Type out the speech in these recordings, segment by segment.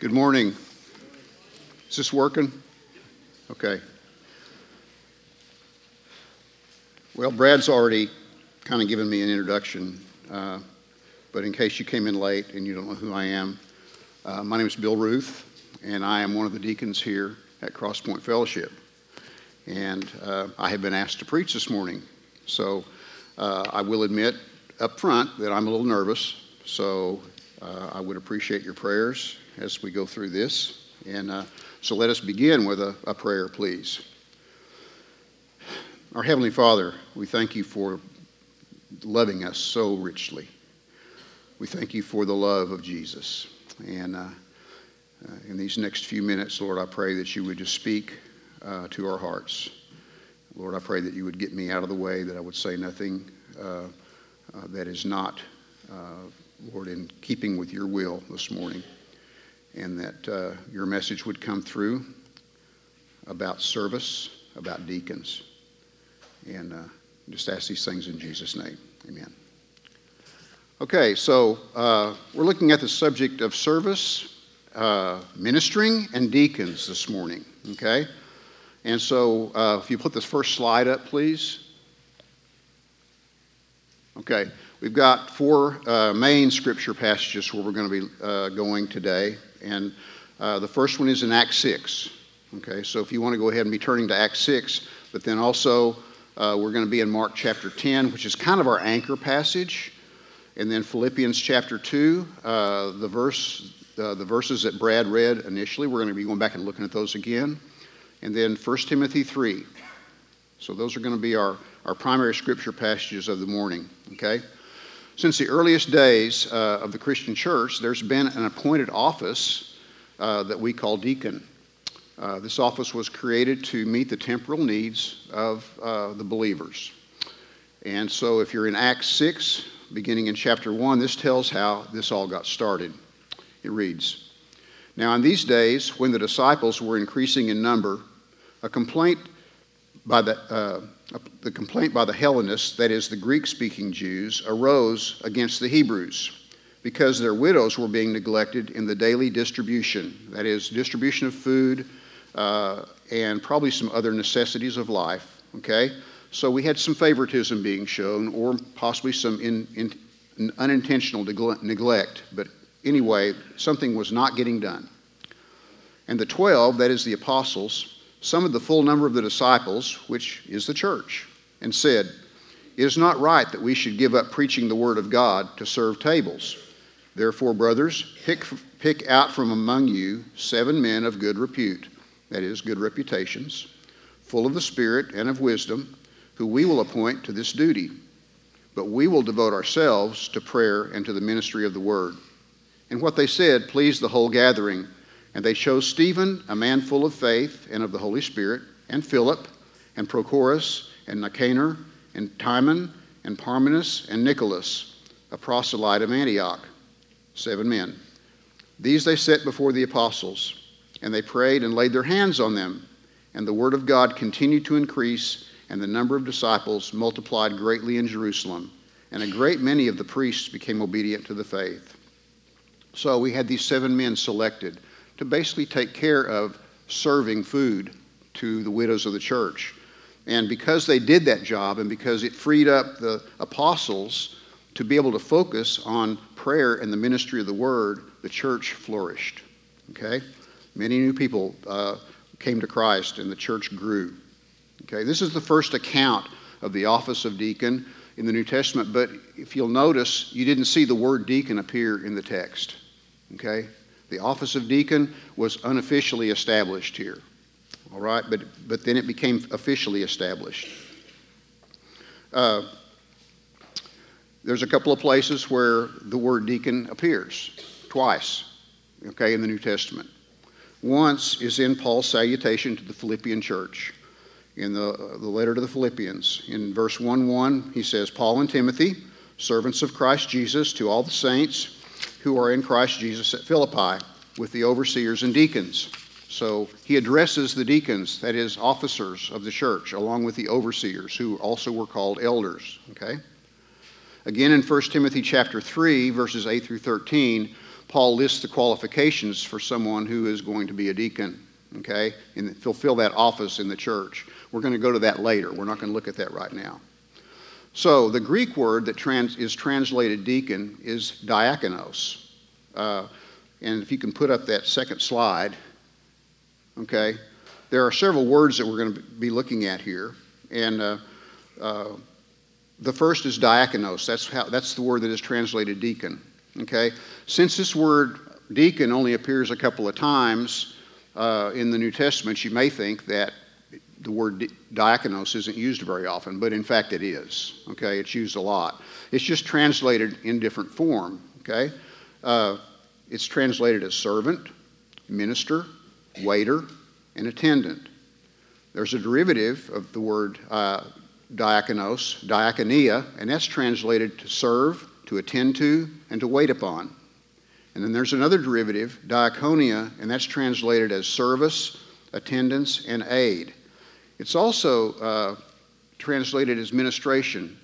Good morning. Is this working? Okay. Well, Brad's already kind of given me an introduction, uh, but in case you came in late and you don't know who I am, uh, my name is Bill Ruth, and I am one of the deacons here at Crosspoint Fellowship. And uh, I have been asked to preach this morning. So uh, I will admit up front that I'm a little nervous, so uh, I would appreciate your prayers as we go through this. And uh, so let us begin with a, a prayer, please. Our Heavenly Father, we thank you for loving us so richly. We thank you for the love of Jesus. And uh, uh, in these next few minutes, Lord, I pray that you would just speak uh, to our hearts. Lord, I pray that you would get me out of the way, that I would say nothing uh, that is not, Lord, in keeping with your will this morning and that uh, your message would come through about service, about deacons. And uh, just ask these things in Jesus' name. Amen. Okay, so uh, we're looking at the subject of service, uh, ministering, and deacons this morning. Okay? And so uh, if you put this first slide up, please. Okay, we've got four uh, main scripture passages where we're going to be going today. And uh, the first one is in Acts 6. Okay, so if you want to go ahead and be turning to Acts 6, but then also uh, we're going to be in Mark chapter 10, which is kind of our anchor passage. And then Philippians chapter 2, uh, the, verse, uh, the verses that Brad read initially, we're going to be going back and looking at those again. And then 1 Timothy 3. So those are going to be our, our primary scripture passages of the morning. Okay? Since the earliest days uh, of the Christian church, there's been an appointed office uh, that we call deacon. Uh, this office was created to meet the temporal needs of uh, the believers. And so, if you're in Acts 6, beginning in chapter 1, this tells how this all got started. It reads Now, in these days, when the disciples were increasing in number, a complaint by the uh, the complaint by the Hellenists, that is, the Greek speaking Jews, arose against the Hebrews because their widows were being neglected in the daily distribution, that is, distribution of food uh, and probably some other necessities of life. Okay? So we had some favoritism being shown, or possibly some in, in, unintentional neglect, but anyway, something was not getting done. And the 12, that is, the apostles, summoned the full number of the disciples, which is the church, and said, It is not right that we should give up preaching the word of God to serve tables. Therefore, brothers, pick, pick out from among you seven men of good repute, that is, good reputations, full of the Spirit and of wisdom, who we will appoint to this duty. But we will devote ourselves to prayer and to the ministry of the word. And what they said pleased the whole gathering and they chose Stephen, a man full of faith and of the Holy Spirit, and Philip, and Prochorus, and Nicanor, and Timon, and Parmenas, and Nicholas, a proselyte of Antioch. Seven men. These they set before the apostles, and they prayed and laid their hands on them. And the word of God continued to increase, and the number of disciples multiplied greatly in Jerusalem. And a great many of the priests became obedient to the faith. So we had these seven men selected to basically take care of serving food to the widows of the church. And because they did that job and because it freed up the apostles to be able to focus on prayer and the ministry of the word, the church flourished. Okay? Many new people uh, came to Christ and the church grew. Okay? This is the first account of the office of deacon in the New Testament, but if you'll notice, you didn't see the word deacon appear in the text. Okay? The office of deacon was unofficially established here. All right, but, but then it became officially established. Uh, there's a couple of places where the word deacon appears twice, okay, in the New Testament. Once is in Paul's salutation to the Philippian church. In the, uh, the letter to the Philippians, in verse 1 1, he says, Paul and Timothy, servants of Christ Jesus, to all the saints who are in Christ Jesus at Philippi with the overseers and deacons. So he addresses the deacons, that is, officers of the church, along with the overseers, who also were called elders. Okay? Again, in 1 Timothy chapter 3, verses 8 through 13, Paul lists the qualifications for someone who is going to be a deacon, okay, and fulfill that office in the church. We're going to go to that later. We're not going to look at that right now. So the Greek word that trans, is translated deacon is diakonos. Uh, and if you can put up that second slide, okay, there are several words that we're going to be looking at here. And uh, uh, the first is diakonos. That's, how, that's the word that is translated deacon. Okay? Since this word deacon only appears a couple of times uh, in the New Testament, you may think that the word diakonos isn't used very often, but in fact it is. Okay? It's used a lot. It's just translated in different form. Okay? Uh, it's translated as servant, minister, waiter, and attendant. There's a derivative of the word uh, diakonos, diakonia, and that's translated to serve, to attend to, and to wait upon. And then there's another derivative, diaconia, and that's translated as service, attendance, and aid. It's also uh, translated as ministration.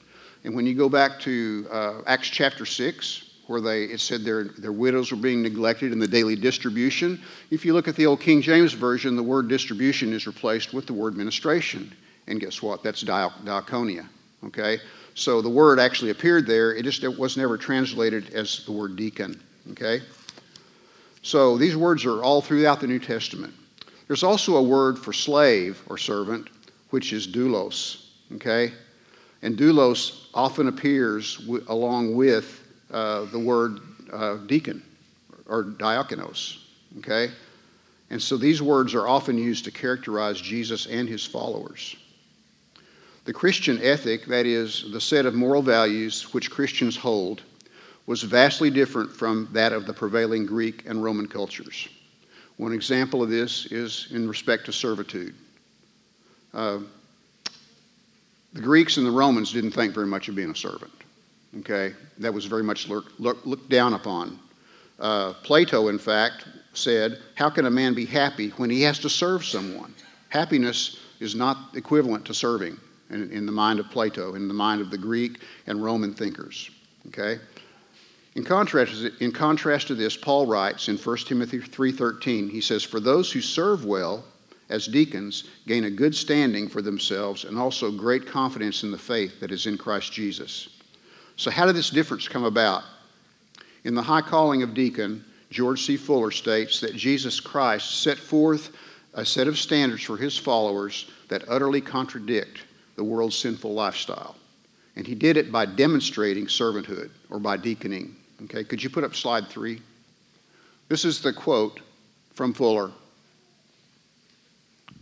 And when you go back to uh, Acts chapter 6, where they, it said their, their widows were being neglected in the daily distribution. If you look at the old King James Version, the word distribution is replaced with the word ministration. And guess what? That's diaconia. Okay? So the word actually appeared there, it just it was never translated as the word deacon. Okay? So these words are all throughout the New Testament. There's also a word for slave or servant, which is doulos. Okay? And doulos often appears w- along with uh, the word uh, deacon or diakonos. Okay? And so these words are often used to characterize Jesus and his followers. The Christian ethic, that is, the set of moral values which Christians hold, was vastly different from that of the prevailing Greek and Roman cultures. One example of this is in respect to servitude. Uh, the Greeks and the Romans didn't think very much of being a servant okay, that was very much looked, looked down upon. Uh, Plato, in fact, said, How can a man be happy when he has to serve someone? Happiness is not equivalent to serving in, in the mind of Plato, in the mind of the Greek and Roman thinkers. Okay? In contrast, in contrast to this, Paul writes in 1 Timothy 3:13, he says, "For those who serve well as deacons gain a good standing for themselves and also great confidence in the faith that is in Christ Jesus." So, how did this difference come about? In the high calling of deacon, George C. Fuller states that Jesus Christ set forth a set of standards for his followers that utterly contradict the world's sinful lifestyle. And he did it by demonstrating servanthood or by deaconing. Okay, could you put up slide three? This is the quote from Fuller.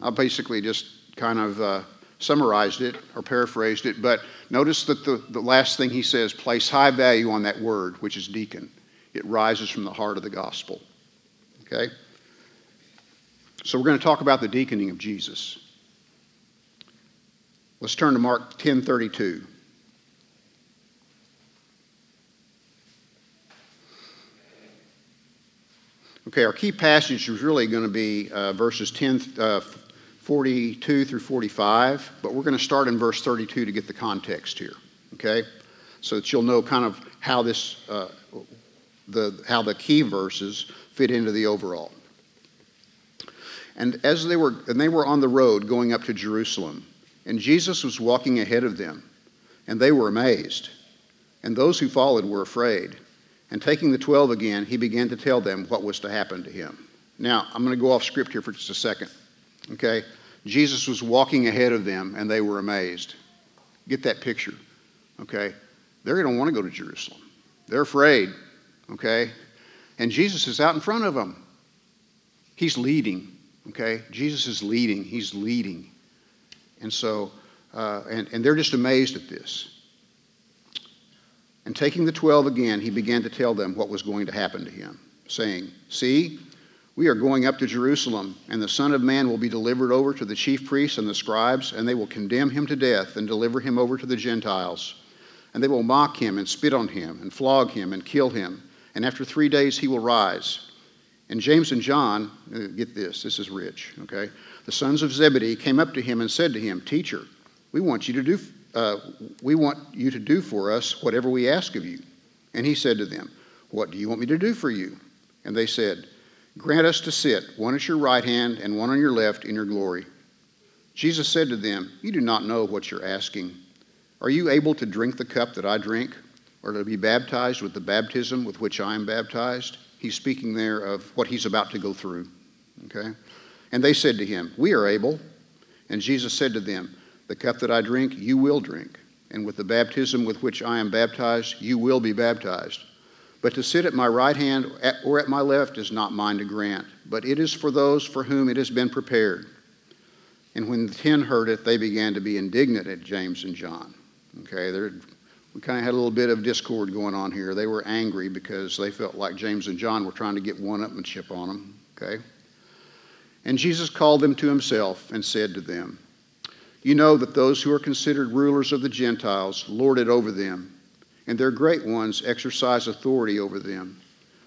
I basically just kind of uh, summarized it or paraphrased it, but notice that the, the last thing he says place high value on that word, which is deacon. It rises from the heart of the gospel. Okay? So we're going to talk about the deaconing of Jesus. Let's turn to Mark 10:32. Okay, our key passage is really going to be uh, verses 10, uh, 42 through 45, but we're going to start in verse 32 to get the context here, okay? So that you'll know kind of how this, uh, the, how the key verses fit into the overall. And as they were, and they were on the road going up to Jerusalem, and Jesus was walking ahead of them, and they were amazed, and those who followed were afraid. And taking the twelve again, he began to tell them what was to happen to him. Now, I'm going to go off script here for just a second. Okay? Jesus was walking ahead of them and they were amazed. Get that picture. Okay? They're going to want to go to Jerusalem. They're afraid. Okay? And Jesus is out in front of them. He's leading. Okay? Jesus is leading. He's leading. And so, uh, and, and they're just amazed at this. And taking the twelve again, he began to tell them what was going to happen to him, saying, See, we are going up to Jerusalem, and the Son of Man will be delivered over to the chief priests and the scribes, and they will condemn him to death and deliver him over to the Gentiles. And they will mock him and spit on him and flog him and kill him. And after three days he will rise. And James and John, uh, get this, this is rich, okay? The sons of Zebedee came up to him and said to him, Teacher, we want you to do, uh, we want you to do for us whatever we ask of you. And he said to them, What do you want me to do for you? And they said, Grant us to sit, one at your right hand and one on your left, in your glory. Jesus said to them, You do not know what you're asking. Are you able to drink the cup that I drink, or to be baptized with the baptism with which I am baptized? He's speaking there of what he's about to go through. Okay? And they said to him, We are able. And Jesus said to them, The cup that I drink, you will drink, and with the baptism with which I am baptized, you will be baptized. But to sit at my right hand or at my left is not mine to grant, but it is for those for whom it has been prepared. And when the ten heard it, they began to be indignant at James and John. Okay, they're we kind of had a little bit of discord going on here. They were angry because they felt like James and John were trying to get one upmanship on them. Okay? And Jesus called them to himself and said to them, You know that those who are considered rulers of the Gentiles lord it over them, and their great ones exercise authority over them.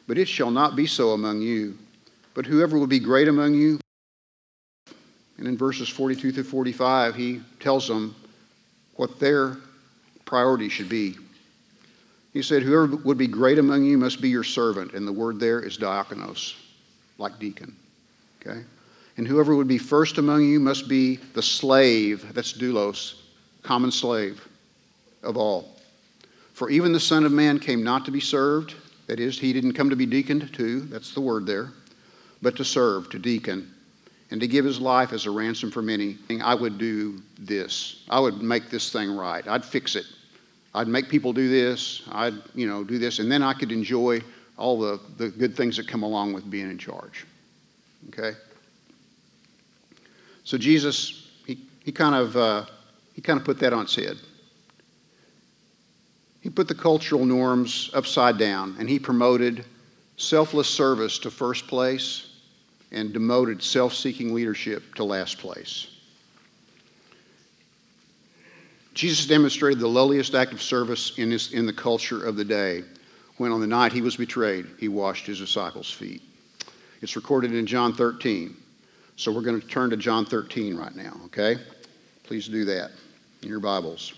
But it shall not be so among you. But whoever will be great among you, and in verses 42 through 45, he tells them what their priority should be. He said, Whoever would be great among you must be your servant. And the word there is diakonos, like deacon. Okay? And whoever would be first among you must be the slave, that's doulos, common slave of all. For even the Son of Man came not to be served, that is, he didn't come to be deaconed to, that's the word there, but to serve, to deacon, and to give his life as a ransom for many. I would do this. I would make this thing right. I'd fix it. I'd make people do this. I'd, you know, do this, and then I could enjoy all the, the good things that come along with being in charge. Okay? So Jesus, he, he kind of uh, he kind of put that on its head. He put the cultural norms upside down, and he promoted selfless service to first place and demoted self-seeking leadership to last place. Jesus demonstrated the lowliest act of service in, his, in the culture of the day when on the night he was betrayed, he washed his disciples' feet. It's recorded in John 13. So we're going to turn to John 13 right now, okay? Please do that in your Bibles.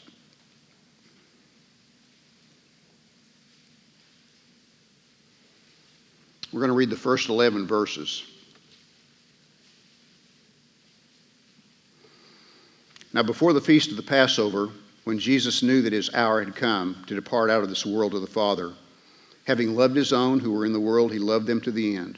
We're going to read the first 11 verses. Now, before the feast of the Passover, when Jesus knew that his hour had come to depart out of this world to the Father, having loved his own who were in the world, he loved them to the end.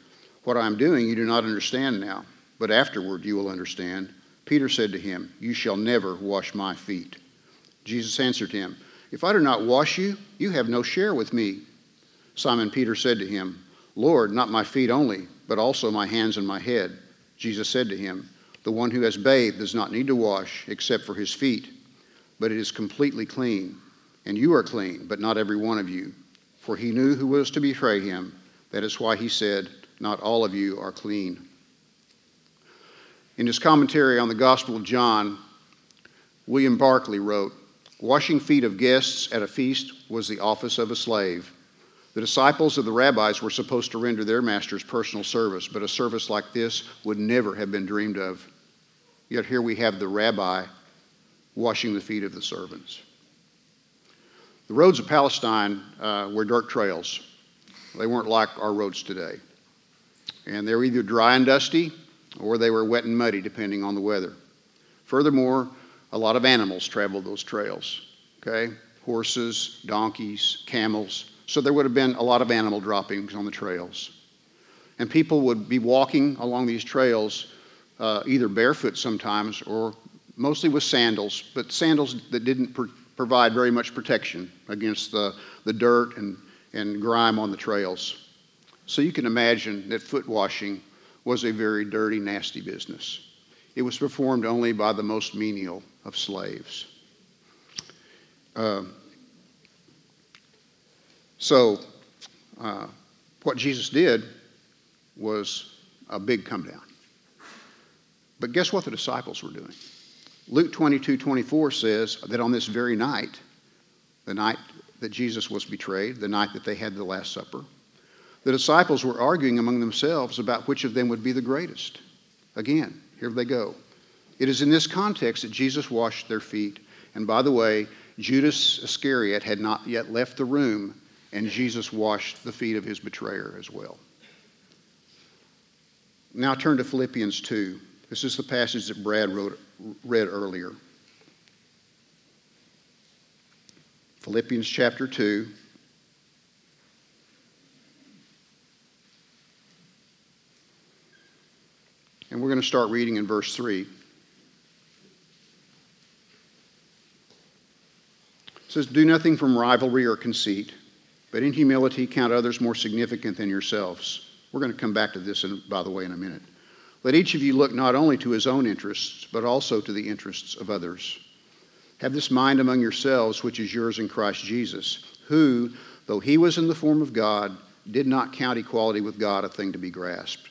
what I am doing you do not understand now, but afterward you will understand. Peter said to him, You shall never wash my feet. Jesus answered him, If I do not wash you, you have no share with me. Simon Peter said to him, Lord, not my feet only, but also my hands and my head. Jesus said to him, The one who has bathed does not need to wash except for his feet, but it is completely clean. And you are clean, but not every one of you. For he knew who was to betray him. That is why he said, not all of you are clean. In his commentary on the Gospel of John, William Barclay wrote Washing feet of guests at a feast was the office of a slave. The disciples of the rabbis were supposed to render their masters personal service, but a service like this would never have been dreamed of. Yet here we have the rabbi washing the feet of the servants. The roads of Palestine uh, were dirt trails. They weren't like our roads today and they were either dry and dusty or they were wet and muddy, depending on the weather. Furthermore, a lot of animals traveled those trails, okay? Horses, donkeys, camels. So there would have been a lot of animal droppings on the trails. And people would be walking along these trails uh, either barefoot sometimes or mostly with sandals, but sandals that didn't pr- provide very much protection against the, the dirt and, and grime on the trails. So you can imagine that foot washing was a very dirty, nasty business. It was performed only by the most menial of slaves. Uh, so, uh, what Jesus did was a big come down. But guess what the disciples were doing? Luke 22 24 says that on this very night, the night that Jesus was betrayed, the night that they had the Last Supper, the disciples were arguing among themselves about which of them would be the greatest. Again, here they go. It is in this context that Jesus washed their feet. And by the way, Judas Iscariot had not yet left the room, and Jesus washed the feet of his betrayer as well. Now turn to Philippians 2. This is the passage that Brad wrote, read earlier. Philippians chapter 2. And we're going to start reading in verse 3. It says, Do nothing from rivalry or conceit, but in humility count others more significant than yourselves. We're going to come back to this, in, by the way, in a minute. Let each of you look not only to his own interests, but also to the interests of others. Have this mind among yourselves, which is yours in Christ Jesus, who, though he was in the form of God, did not count equality with God a thing to be grasped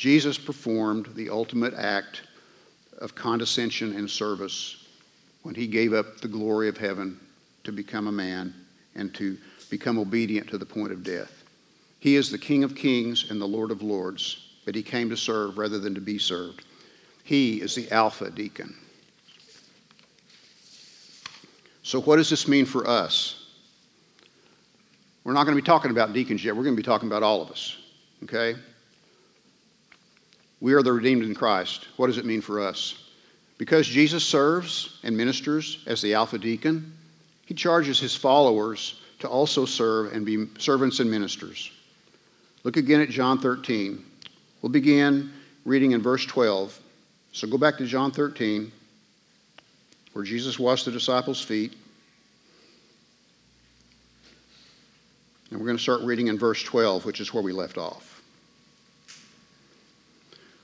Jesus performed the ultimate act of condescension and service when he gave up the glory of heaven to become a man and to become obedient to the point of death. He is the King of kings and the Lord of lords, but he came to serve rather than to be served. He is the Alpha deacon. So, what does this mean for us? We're not going to be talking about deacons yet. We're going to be talking about all of us. Okay? We are the redeemed in Christ. What does it mean for us? Because Jesus serves and ministers as the Alpha Deacon, he charges his followers to also serve and be servants and ministers. Look again at John 13. We'll begin reading in verse 12. So go back to John 13, where Jesus washed the disciples' feet. And we're going to start reading in verse 12, which is where we left off.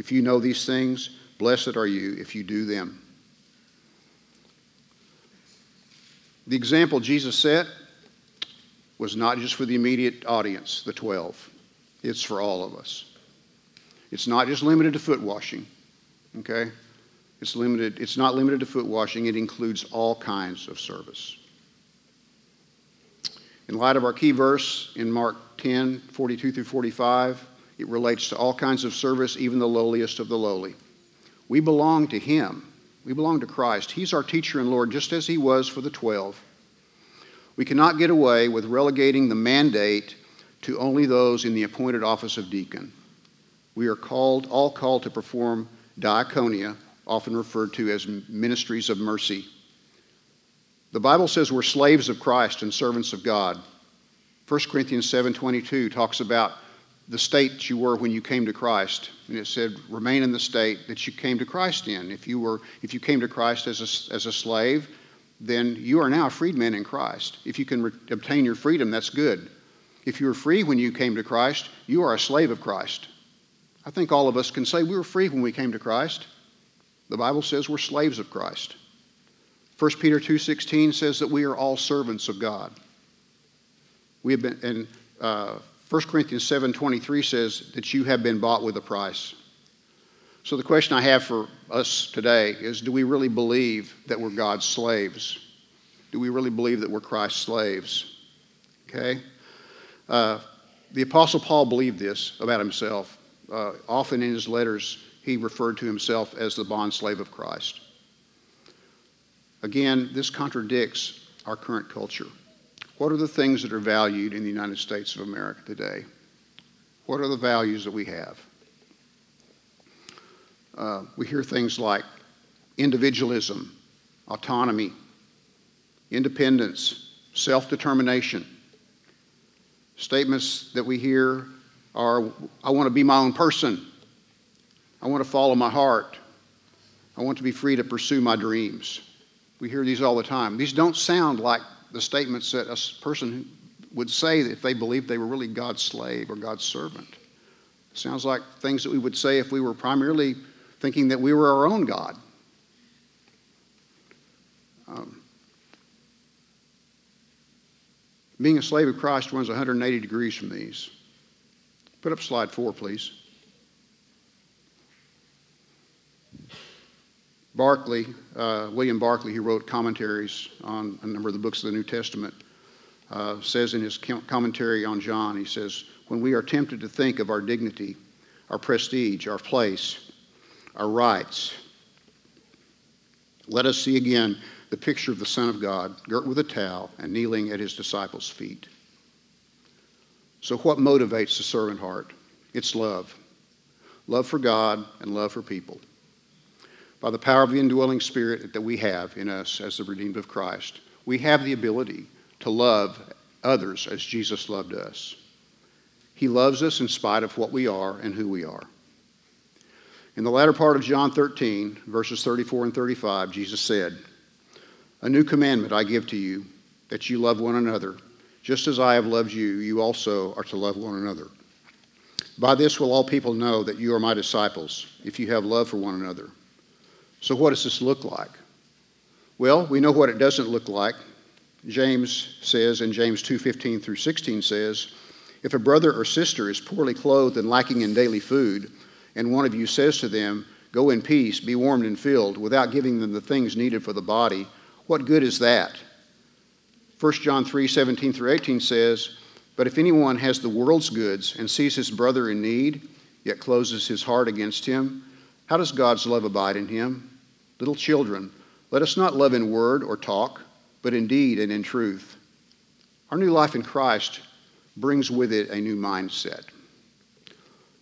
If you know these things, blessed are you if you do them. The example Jesus set was not just for the immediate audience, the 12, it's for all of us. It's not just limited to foot washing, okay? It's, limited, it's not limited to foot washing, it includes all kinds of service. In light of our key verse in Mark 10 42 through 45, it relates to all kinds of service, even the lowliest of the lowly. We belong to Him. We belong to Christ. He's our teacher and Lord, just as He was for the 12. We cannot get away with relegating the mandate to only those in the appointed office of deacon. We are called, all called to perform diaconia, often referred to as ministries of mercy. The Bible says we're slaves of Christ and servants of God. 1 Corinthians 7:22 talks about the state you were when you came to Christ. And it said, remain in the state that you came to Christ in. If you, were, if you came to Christ as a, as a slave, then you are now a freedman in Christ. If you can re- obtain your freedom, that's good. If you were free when you came to Christ, you are a slave of Christ. I think all of us can say we were free when we came to Christ. The Bible says we're slaves of Christ. 1 Peter 2.16 says that we are all servants of God. We have been, and uh, 1 Corinthians 7:23 says that you have been bought with a price. So the question I have for us today is do we really believe that we're God's slaves? Do we really believe that we're Christ's slaves? Okay? Uh, the Apostle Paul believed this about himself. uh, often in his letters, he referred to himself as the bond slave of Christ. Again, this contradicts our current culture. What are the things that are valued in the United States of America today? What are the values that we have? Uh, we hear things like individualism, autonomy, independence, self determination. Statements that we hear are I want to be my own person, I want to follow my heart, I want to be free to pursue my dreams. We hear these all the time. These don't sound like the statements that a person would say if they believed they were really God's slave or God's servant. Sounds like things that we would say if we were primarily thinking that we were our own God. Um, being a slave of Christ runs 180 degrees from these. Put up slide four, please. Barclay, uh, William Barclay, who wrote commentaries on a number of the books of the New Testament, uh, says in his commentary on John, he says, When we are tempted to think of our dignity, our prestige, our place, our rights, let us see again the picture of the Son of God, girt with a towel and kneeling at his disciples' feet. So, what motivates the servant heart? It's love love for God and love for people by the power of the indwelling spirit that we have in us as the redeemed of Christ, we have the ability to love others as Jesus loved us. He loves us in spite of what we are and who we are. In the latter part of John 13, verses 34 and 35, Jesus said, A new commandment I give to you, that you love one another. Just as I have loved you, you also are to love one another. By this will all people know that you are my disciples, if you have love for one another. So, what does this look like? Well, we know what it doesn't look like. James says, and James 2:15 through 16 says, if a brother or sister is poorly clothed and lacking in daily food, and one of you says to them, Go in peace, be warmed and filled, without giving them the things needed for the body, what good is that? 1 John 3:17 through 18 says, But if anyone has the world's goods and sees his brother in need, yet closes his heart against him, how does God's love abide in him? Little children, let us not love in word or talk, but in deed and in truth. Our new life in Christ brings with it a new mindset.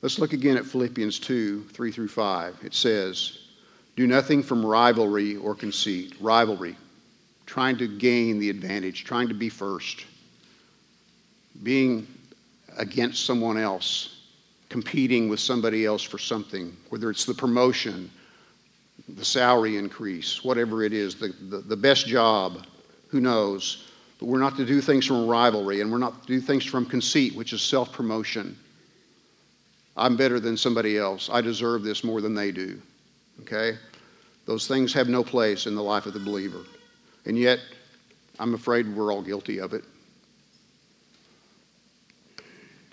Let's look again at Philippians 2 3 through 5. It says, Do nothing from rivalry or conceit. Rivalry, trying to gain the advantage, trying to be first, being against someone else, competing with somebody else for something, whether it's the promotion the salary increase, whatever it is, the, the, the best job, who knows. But we're not to do things from rivalry, and we're not to do things from conceit, which is self promotion. I'm better than somebody else. I deserve this more than they do. Okay? Those things have no place in the life of the believer. And yet, I'm afraid we're all guilty of it.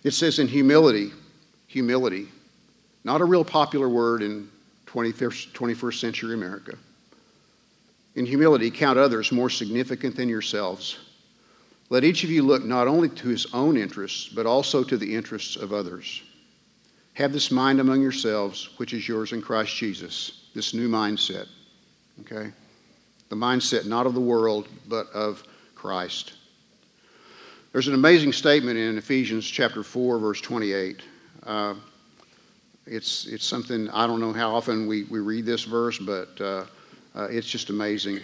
It says in humility, humility, not a real popular word in 21st, 21st century America. In humility, count others more significant than yourselves. Let each of you look not only to his own interests, but also to the interests of others. Have this mind among yourselves, which is yours in Christ Jesus, this new mindset. Okay? The mindset not of the world, but of Christ. There's an amazing statement in Ephesians chapter 4, verse 28. Uh, it's, it's something, I don't know how often we, we read this verse, but uh, uh, it's just amazing.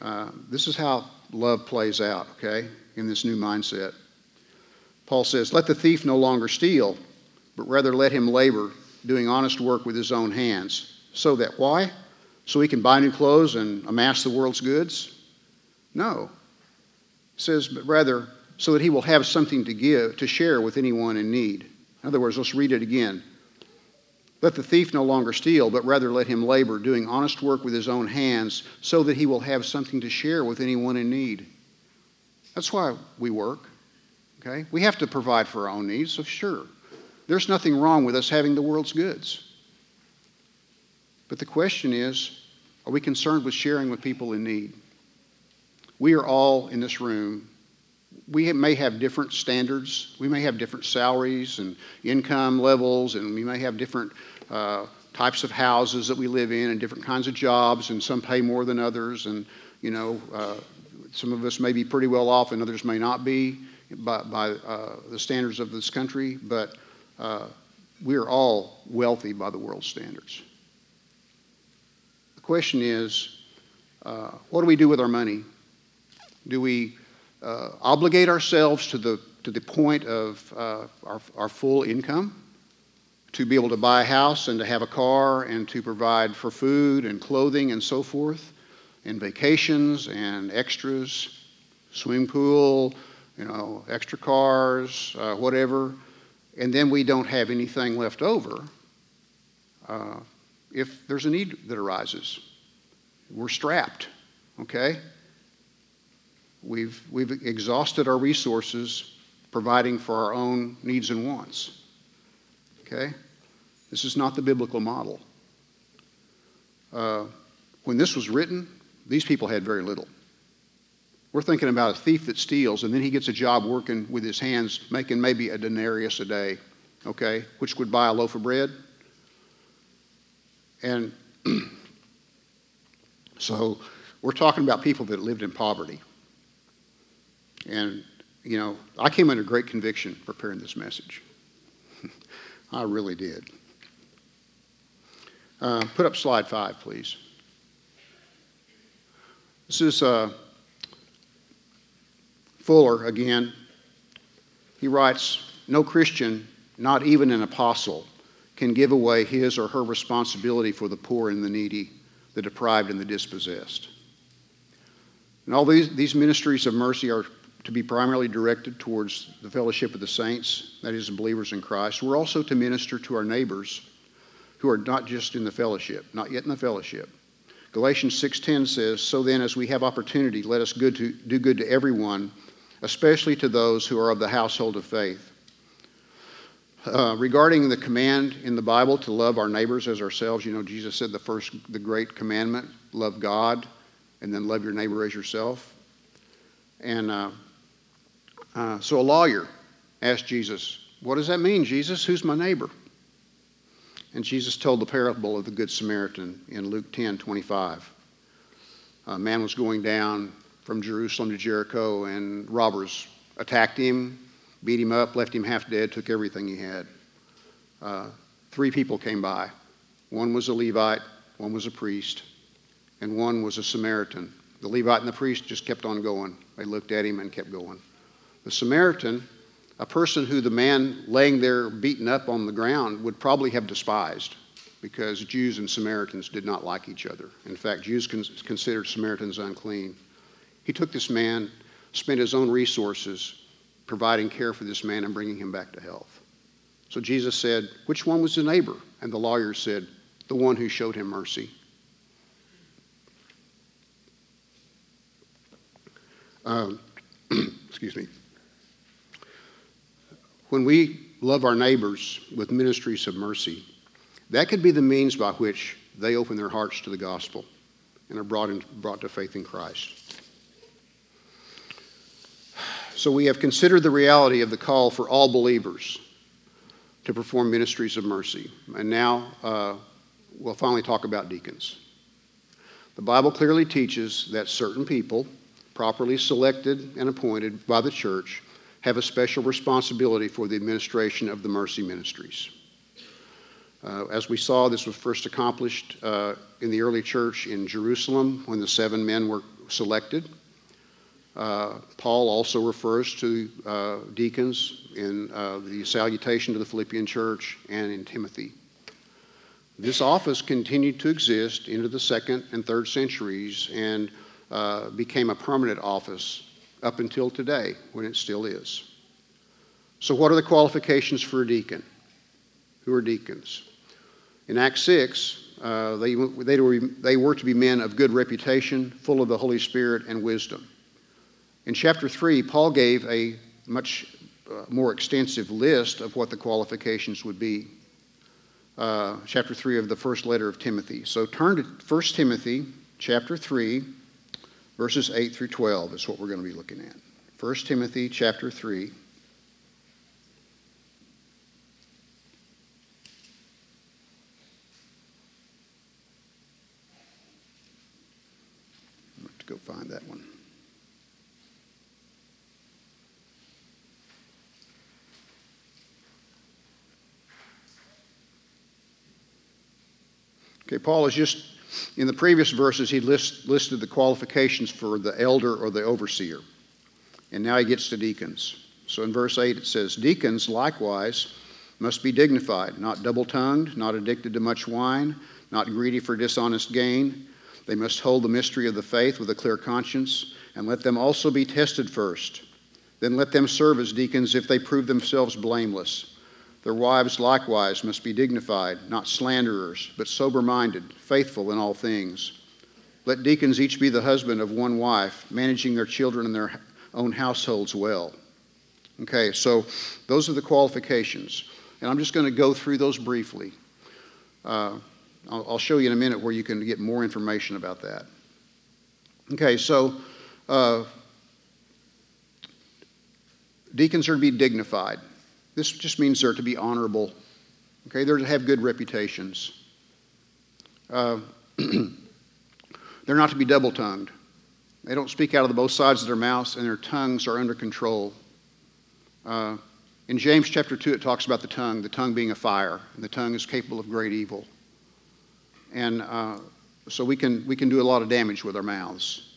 Uh, this is how love plays out, okay, in this new mindset. Paul says, Let the thief no longer steal, but rather let him labor, doing honest work with his own hands. So that, why? So he can buy new clothes and amass the world's goods? No. It says, but rather, so that he will have something to give, to share with anyone in need. In other words, let's read it again. Let the thief no longer steal, but rather let him labor, doing honest work with his own hands, so that he will have something to share with anyone in need. That's why we work. Okay? We have to provide for our own needs, so sure. There's nothing wrong with us having the world's goods. But the question is are we concerned with sharing with people in need? We are all in this room we may have different standards. We may have different salaries and income levels, and we may have different uh, types of houses that we live in and different kinds of jobs, and some pay more than others. And, you know, uh, some of us may be pretty well off and others may not be by, by uh, the standards of this country, but uh, we are all wealthy by the world's standards. The question is uh, what do we do with our money? Do we obligate ourselves to the, to the point of our, our full income? To be able to buy a house and to have a car and to provide for food and clothing and so forth, and vacations and extras, swimming pool, you know, extra cars, uh, whatever, and then we don't have anything left over uh, if there's a need that arises. We're strapped, okay? We've, we've exhausted our resources providing for our own needs and wants. Okay? This is not the biblical model. Uh, when this was written, these people had very little. We're thinking about a thief that steals and then he gets a job working with his hands, making maybe a denarius a day, okay, which would buy a loaf of bread. And so we're talking about people that lived in poverty. And, you know, I came under great conviction preparing this message. I really did. Uh, put up slide five, please. This is uh, Fuller again. He writes No Christian, not even an apostle, can give away his or her responsibility for the poor and the needy, the deprived and the dispossessed. And all these, these ministries of mercy are to be primarily directed towards the fellowship of the saints, that is, believers in Christ. We're also to minister to our neighbors who are not just in the fellowship, not yet in the fellowship. Galatians 6:10 says, "So then as we have opportunity, let us good to, do good to everyone, especially to those who are of the household of faith." Uh, regarding the command in the Bible to love our neighbors as ourselves, you know, Jesus said the first, the great commandment, love God, and then love your neighbor as yourself. And uh, uh, so a lawyer asked Jesus, What does that mean, Jesus? Who's my neighbor? And Jesus told the parable of the Good Samaritan in Luke 10 25. A man was going down from Jerusalem to Jericho, and robbers attacked him, beat him up, left him half dead, took everything he had. Uh, three people came by. One was a Levite, one was a priest, and one was a Samaritan. The Levite and the priest just kept on going. They looked at him and kept going. The Samaritan, a person who the man laying there beaten up on the ground would probably have despised because Jews and Samaritans did not like each other. In fact, Jews considered Samaritans unclean. He took this man, spent his own resources providing care for this man and bringing him back to health. So Jesus said, Which one was the neighbor? And the lawyer said, The one who showed him mercy. Um, excuse me. When we love our neighbors with ministries of mercy, that could be the means by which they open their hearts to the gospel and are brought, in, brought to faith in Christ. So we have considered the reality of the call for all believers to perform ministries of mercy. And now uh, we'll finally talk about deacons. The Bible clearly teaches that certain people, properly selected and appointed by the church, have a special responsibility for the administration of the mercy ministries. Uh, as we saw, this was first accomplished uh, in the early church in Jerusalem when the seven men were selected. Uh, Paul also refers to uh, deacons in uh, the salutation to the Philippian church and in Timothy. This office continued to exist into the second and third centuries and uh, became a permanent office up until today, when it still is. So, what are the qualifications for a deacon? Who are deacons? In Acts 6, uh, they, they, were, they were to be men of good reputation, full of the Holy Spirit and wisdom. In chapter 3, Paul gave a much uh, more extensive list of what the qualifications would be. Uh, chapter 3 of the first letter of Timothy. So turn to 1 Timothy chapter 3, verses 8 through 12 is what we're going to be looking at. 1 Timothy chapter 3. to go find that one. Okay, Paul is just, in the previous verses, he list, listed the qualifications for the elder or the overseer. And now he gets to deacons. So in verse 8 it says, Deacons likewise must be dignified, not double tongued, not addicted to much wine, not greedy for dishonest gain. They must hold the mystery of the faith with a clear conscience, and let them also be tested first. Then let them serve as deacons if they prove themselves blameless. Their wives likewise must be dignified, not slanderers, but sober minded, faithful in all things. Let deacons each be the husband of one wife, managing their children and their own households well. Okay, so those are the qualifications. And I'm just going to go through those briefly. Uh, I'll, I'll, show you in a minute where you can get more information about that. Okay, so uh, deacons are to be dignified. This just means they're to be honorable. Okay, they're to have good reputations. Uh, they're not to be double tongued. They don't speak out of the both sides of their mouths, and their tongues are under control. Uh, in James chapter 2, it talks about the tongue, the tongue being a fire, and the tongue is capable of great evil. And uh, so we can, we can do a lot of damage with our mouths.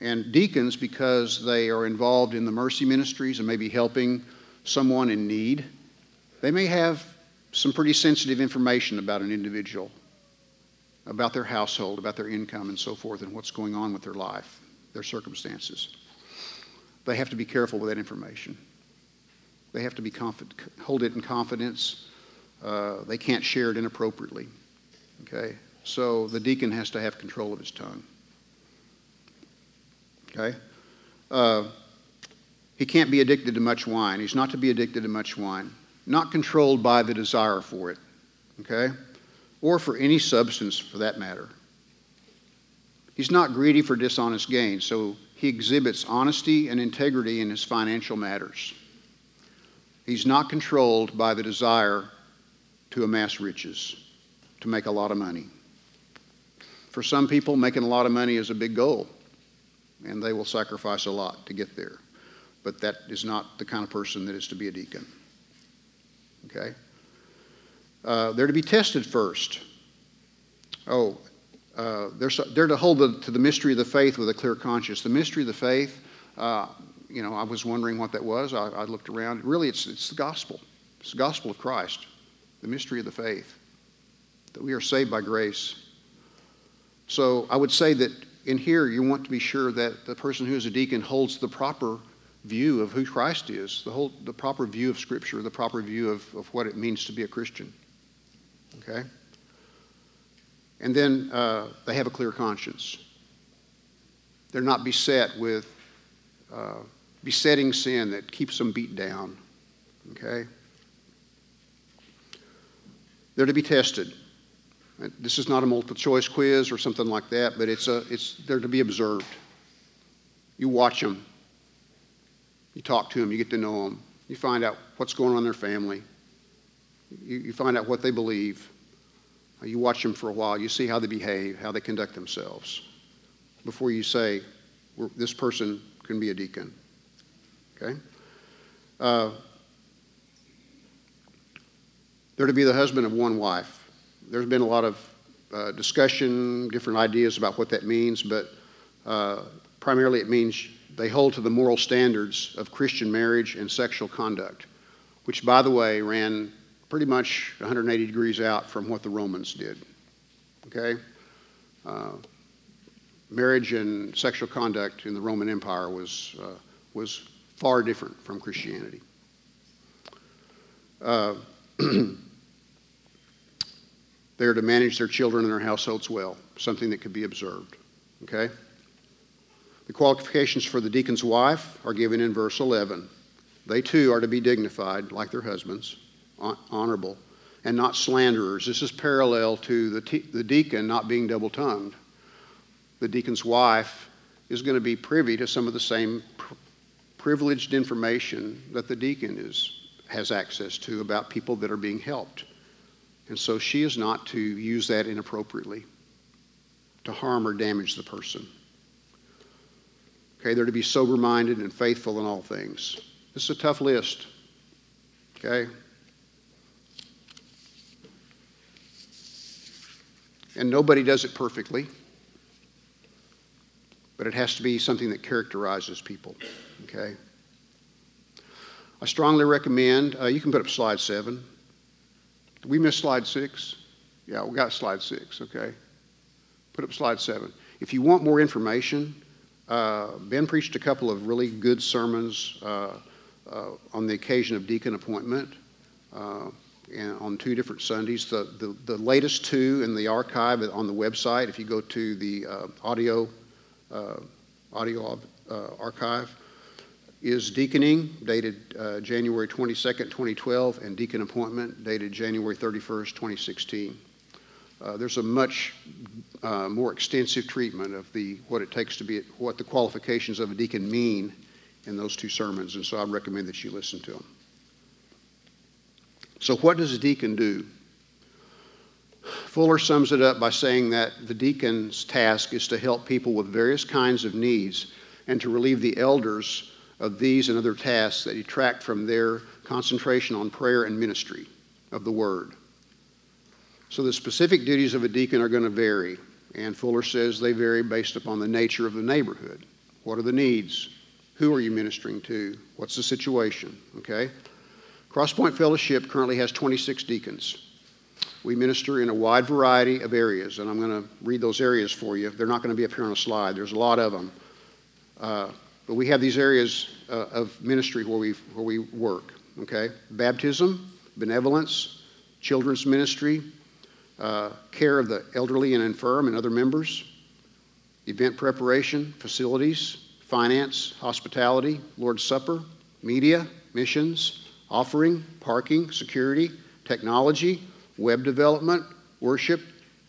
And deacons, because they are involved in the mercy ministries and maybe helping someone in need, they may have some pretty sensitive information about an individual, about their household, about their income, and so forth, and what's going on with their life, their circumstances. They have to be careful with that information. They have to be confident, hold it in confidence. Uh, they can't share it inappropriately. Okay? So the deacon has to have control of his tongue. Okay? Uh, he can't be addicted to much wine. He's not to be addicted to much wine. Not controlled by the desire for it. Okay? Or for any substance for that matter. He's not greedy for dishonest gain, so he exhibits honesty and integrity in his financial matters. He's not controlled by the desire to amass riches to make a lot of money. For some people, making a lot of money is a big goal, and they will sacrifice a lot to get there. But that is not the kind of person that is to be a deacon. Okay? Uh, they're to be tested first. Oh, uh, they're, so, they're to hold the, to the mystery of the faith with a clear conscience. The mystery of the faith, uh, you know, I was wondering what that was. I, I looked around. Really, it's, it's the gospel. It's the gospel of Christ, the mystery of the faith that we are saved by grace. So I would say that in here, you want to be sure that the person who is a deacon holds the proper view of who Christ is, the, whole, the proper view of Scripture, the proper view of, of what it means to be a Christian. Okay? And then uh, they have a clear conscience. They're not beset with uh, besetting sin that keeps them beat down. Okay? They're to be tested. This is not a multiple choice quiz or something like that, but it's, a, it's they're to be observed. You watch them, you talk to them, you get to know them, you find out what's going on in their family, you, you find out what they believe. You watch them for a while, you see how they behave, how they conduct themselves, before you say, this person can be a deacon. Okay? Uh, they're to be the husband of one wife there's been a lot of uh, discussion, different ideas about what that means, but uh, primarily it means they hold to the moral standards of Christian marriage and sexual conduct, which, by the way, ran pretty much 180 degrees out from what the Romans did. Okay? Uh, marriage and sexual conduct in the Roman Empire was, uh, was far different from Christianity. Uh, They are to manage their children and their households well, something that could be observed. Okay? The qualifications for the deacon's wife are given in verse 11. They too are to be dignified, like their husbands, honorable, and not slanderers. This is parallel to the, the deacon not being double tongued. The deacon's wife is going to be privy to some of the same privileged information that the deacon is, has access to about people that are being helped. And so she is not to use that inappropriately to harm or damage the person. Okay, they're to be sober minded and faithful in all things. This is a tough list. Okay? And nobody does it perfectly, but it has to be something that characterizes people. Okay? I strongly recommend, uh, you can put up slide seven. We missed slide six? Yeah, we got slide six, okay? Put up slide seven. If you want more information, uh, ben preached a couple of really good sermons uh, uh on the occasion of deacon appointment uh, on two different Sundays. The, the, the, latest two in the archive on the website, if you go to the uh, audio, audio archive, is deaconing, dated January 22nd, 2012, and deacon appointment, dated January 31st, 2016. Uh, there's a much uh, more extensive treatment of the what it takes to be what the qualifications of a deacon mean in those two sermons, and so I recommend that you listen to them. So, what does a deacon do? Fuller sums it up by saying that the deacon's task is to help people with various kinds of needs and to relieve the elders of these and other tasks that detract from their concentration on prayer and ministry of the Word. So the specific duties of a deacon are going to vary, and Fuller says they vary based upon the nature of the neighborhood. What are the needs? Who are you ministering to? What's the situation? Okay? Crosspoint Fellowship currently has 26 deacons. We minister in a wide variety of areas, and I'm going to read those areas for you. They're not going to be up here on a slide, there's a lot of them. Uh, but we have these areas uh, of ministry where we, where we work, okay? Baptism, benevolence, children's ministry, uh, care of the elderly and infirm and other members, event preparation, facilities, finance, hospitality, Lord's Supper, media, missions, offering, parking, security, technology, web development, worship,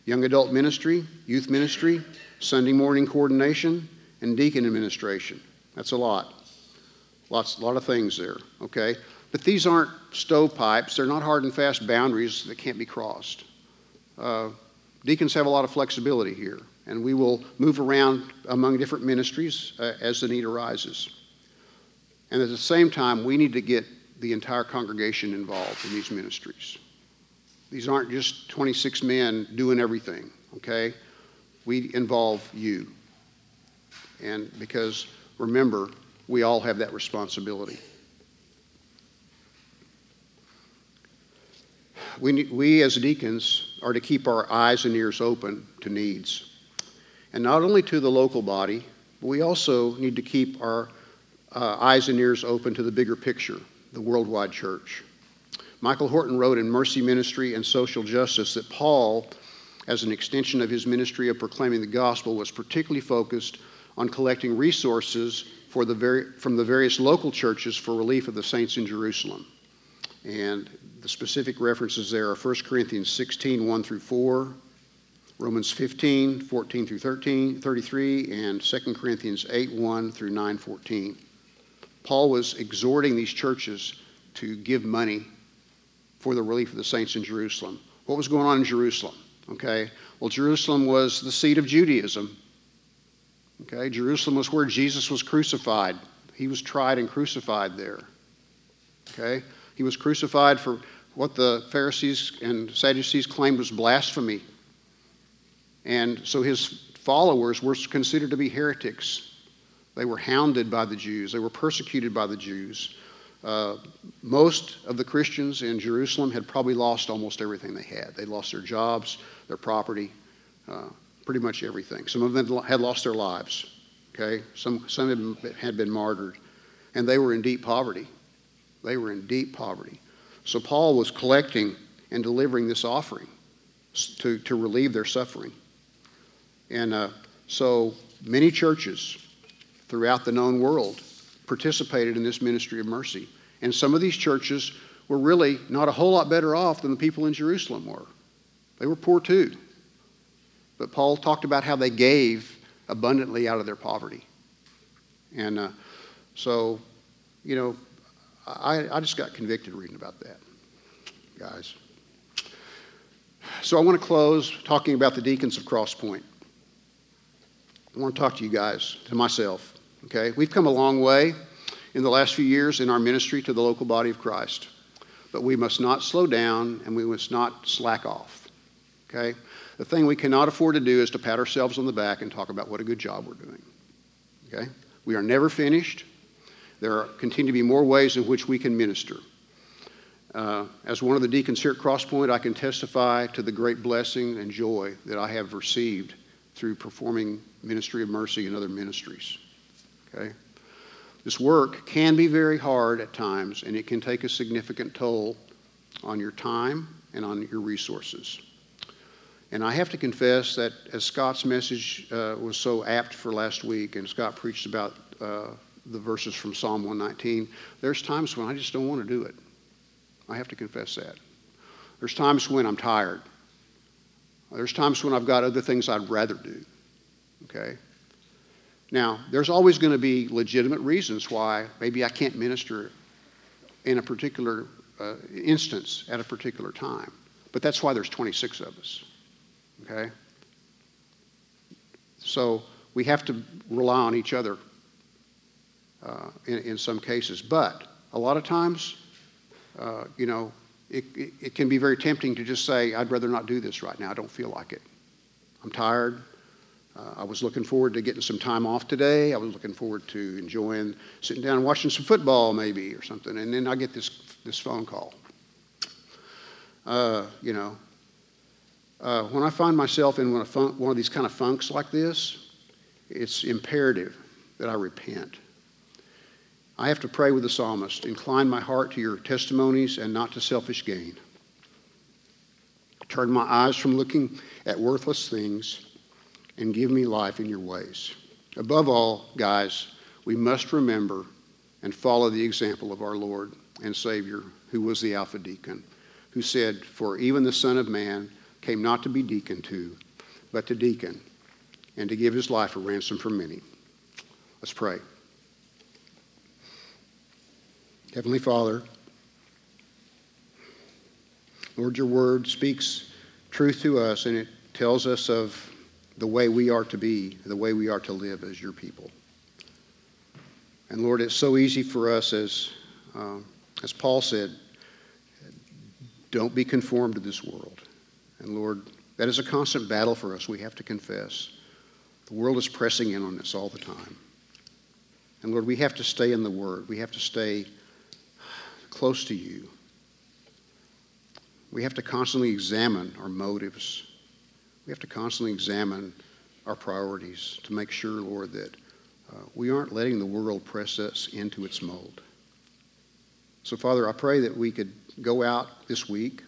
young adult ministry, youth ministry, Sunday morning coordination, and deacon administration. That's a lot. Lots, a lot of things there, okay? But these aren't stovepipes. They're not hard and fast boundaries that can't be crossed. Uh, deacons have a lot of flexibility here, and we will move around among different ministries uh, as the need arises. And at the same time, we need to get the entire congregation involved in these ministries. These aren't just 26 men doing everything, okay? We involve you. And because remember, we all have that responsibility. We, we as deacons are to keep our eyes and ears open to needs. And not only to the local body, but we also need to keep our uh, eyes and ears open to the bigger picture, the worldwide church. Michael Horton wrote in Mercy Ministry and Social Justice that Paul, as an extension of his ministry of proclaiming the gospel, was particularly focused on collecting resources the very, from the various local churches for relief of the saints in Jerusalem. And the specific references there are 1 Corinthians 16, 1 through 4, Romans 15, 14 through 13, 33, and 2 Corinthians 8, 1 through 9, 14. Paul was exhorting these churches to give money for the relief of the saints in Jerusalem. What was going on in Jerusalem? Okay, well, Jerusalem was the seat of Judaism Okay, Jerusalem was where Jesus was crucified. He was tried and crucified there. Okay, he was crucified for what the Pharisees and Sadducees claimed was blasphemy. And so his followers were considered to be heretics. They were hounded by the Jews, they were persecuted by the Jews. Uh, most of the Christians in Jerusalem had probably lost almost everything they had. They lost their jobs, their property. Uh, pretty much everything. Some of them had lost their lives. Okay, some some them had been martyred, and they were in deep poverty. They were in deep poverty. So Paul was collecting and delivering this offering to, to relieve their suffering. And uh, so many churches throughout the known world participated in this ministry of mercy. And some of these churches were really not a whole lot better off than the people in Jerusalem were. They were poor too. But Paul talked about how they gave abundantly out of their poverty. And uh, so you know, I, I just got convicted reading about that, guys. So I want to close talking about the deacons of Cross Point. I want to talk to you guys, to myself. Okay? We've come a long way in the last few years in our ministry to the local body of Christ. But we must not slow down and we must not slack off. Okay? The thing we cannot afford to do is to pat ourselves on the back and talk about what a good job we're doing. Okay? We are never finished. There continue to be more ways in which we can minister. Uh, as one of the deacons here at Crosspoint, I can testify to the great blessing and joy that I have received through performing ministry of mercy and other ministries. Okay? This work can be very hard at times, and it can take a significant toll on your time and on your resources. And I have to confess that as Scott's message uh, was so apt for last week, and Scott preached about uh, the verses from Psalm 119, there's times when I just don't want to do it. I have to confess that. There's times when I'm tired. There's times when I've got other things I'd rather do. Okay? Now, there's always going to be legitimate reasons why maybe I can't minister in a particular uh, instance at a particular time. But that's why there's 26 of us. Okay? So we have to rely on each other uh, in, in, some cases. But a lot of times, uh, you know, it, it, it can be very tempting to just say, I'd rather not do this right now. I don't feel like it. I'm tired. Uh, I was looking forward to getting some time off today. I was looking forward to enjoying sitting down and watching some football, maybe, or something. And then I get this, this phone call. Uh, you know, uh, when I find myself in one of, fun- one of these kind of funks like this, it's imperative that I repent. I have to pray with the psalmist incline my heart to your testimonies and not to selfish gain. Turn my eyes from looking at worthless things and give me life in your ways. Above all, guys, we must remember and follow the example of our Lord and Savior, who was the Alpha Deacon, who said, For even the Son of Man came not to be deacon to, but to deacon, and to give his life a ransom for many. Let's pray. Heavenly Father, Lord, your word speaks truth to us, and it tells us of the way we are to be, the way we are to live as your people. And Lord, it's so easy for us, as, uh, as Paul said, don't be conformed to this world. And Lord, that is a constant battle for us, we have to confess. The world is pressing in on us all the time. And Lord, we have to stay in the Word. We have to stay close to you. We have to constantly examine our motives we have to constantly examine our priorities to make sure, Lord, that uh, we aren't letting the world press us into its mold. So, Father, I pray that we could go out this week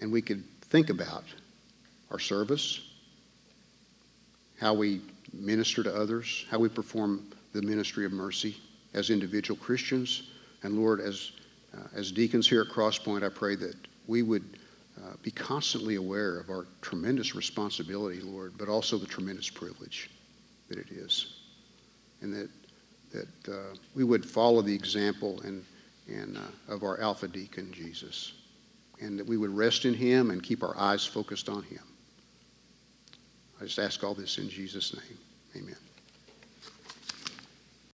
and we could think about our service, how we minister to others, how we perform the ministry of mercy as individual Christians. And Lord, as, uh, as deacons here at Crosspoint, I pray that we would uh, be constantly aware of our tremendous responsibility, Lord, but also the tremendous privilege that it is. And that, that uh, we would follow the example and, and, uh, of our Alpha Deacon, Jesus. And that we would rest in him and keep our eyes focused on him. I just ask all this in Jesus' name. Amen.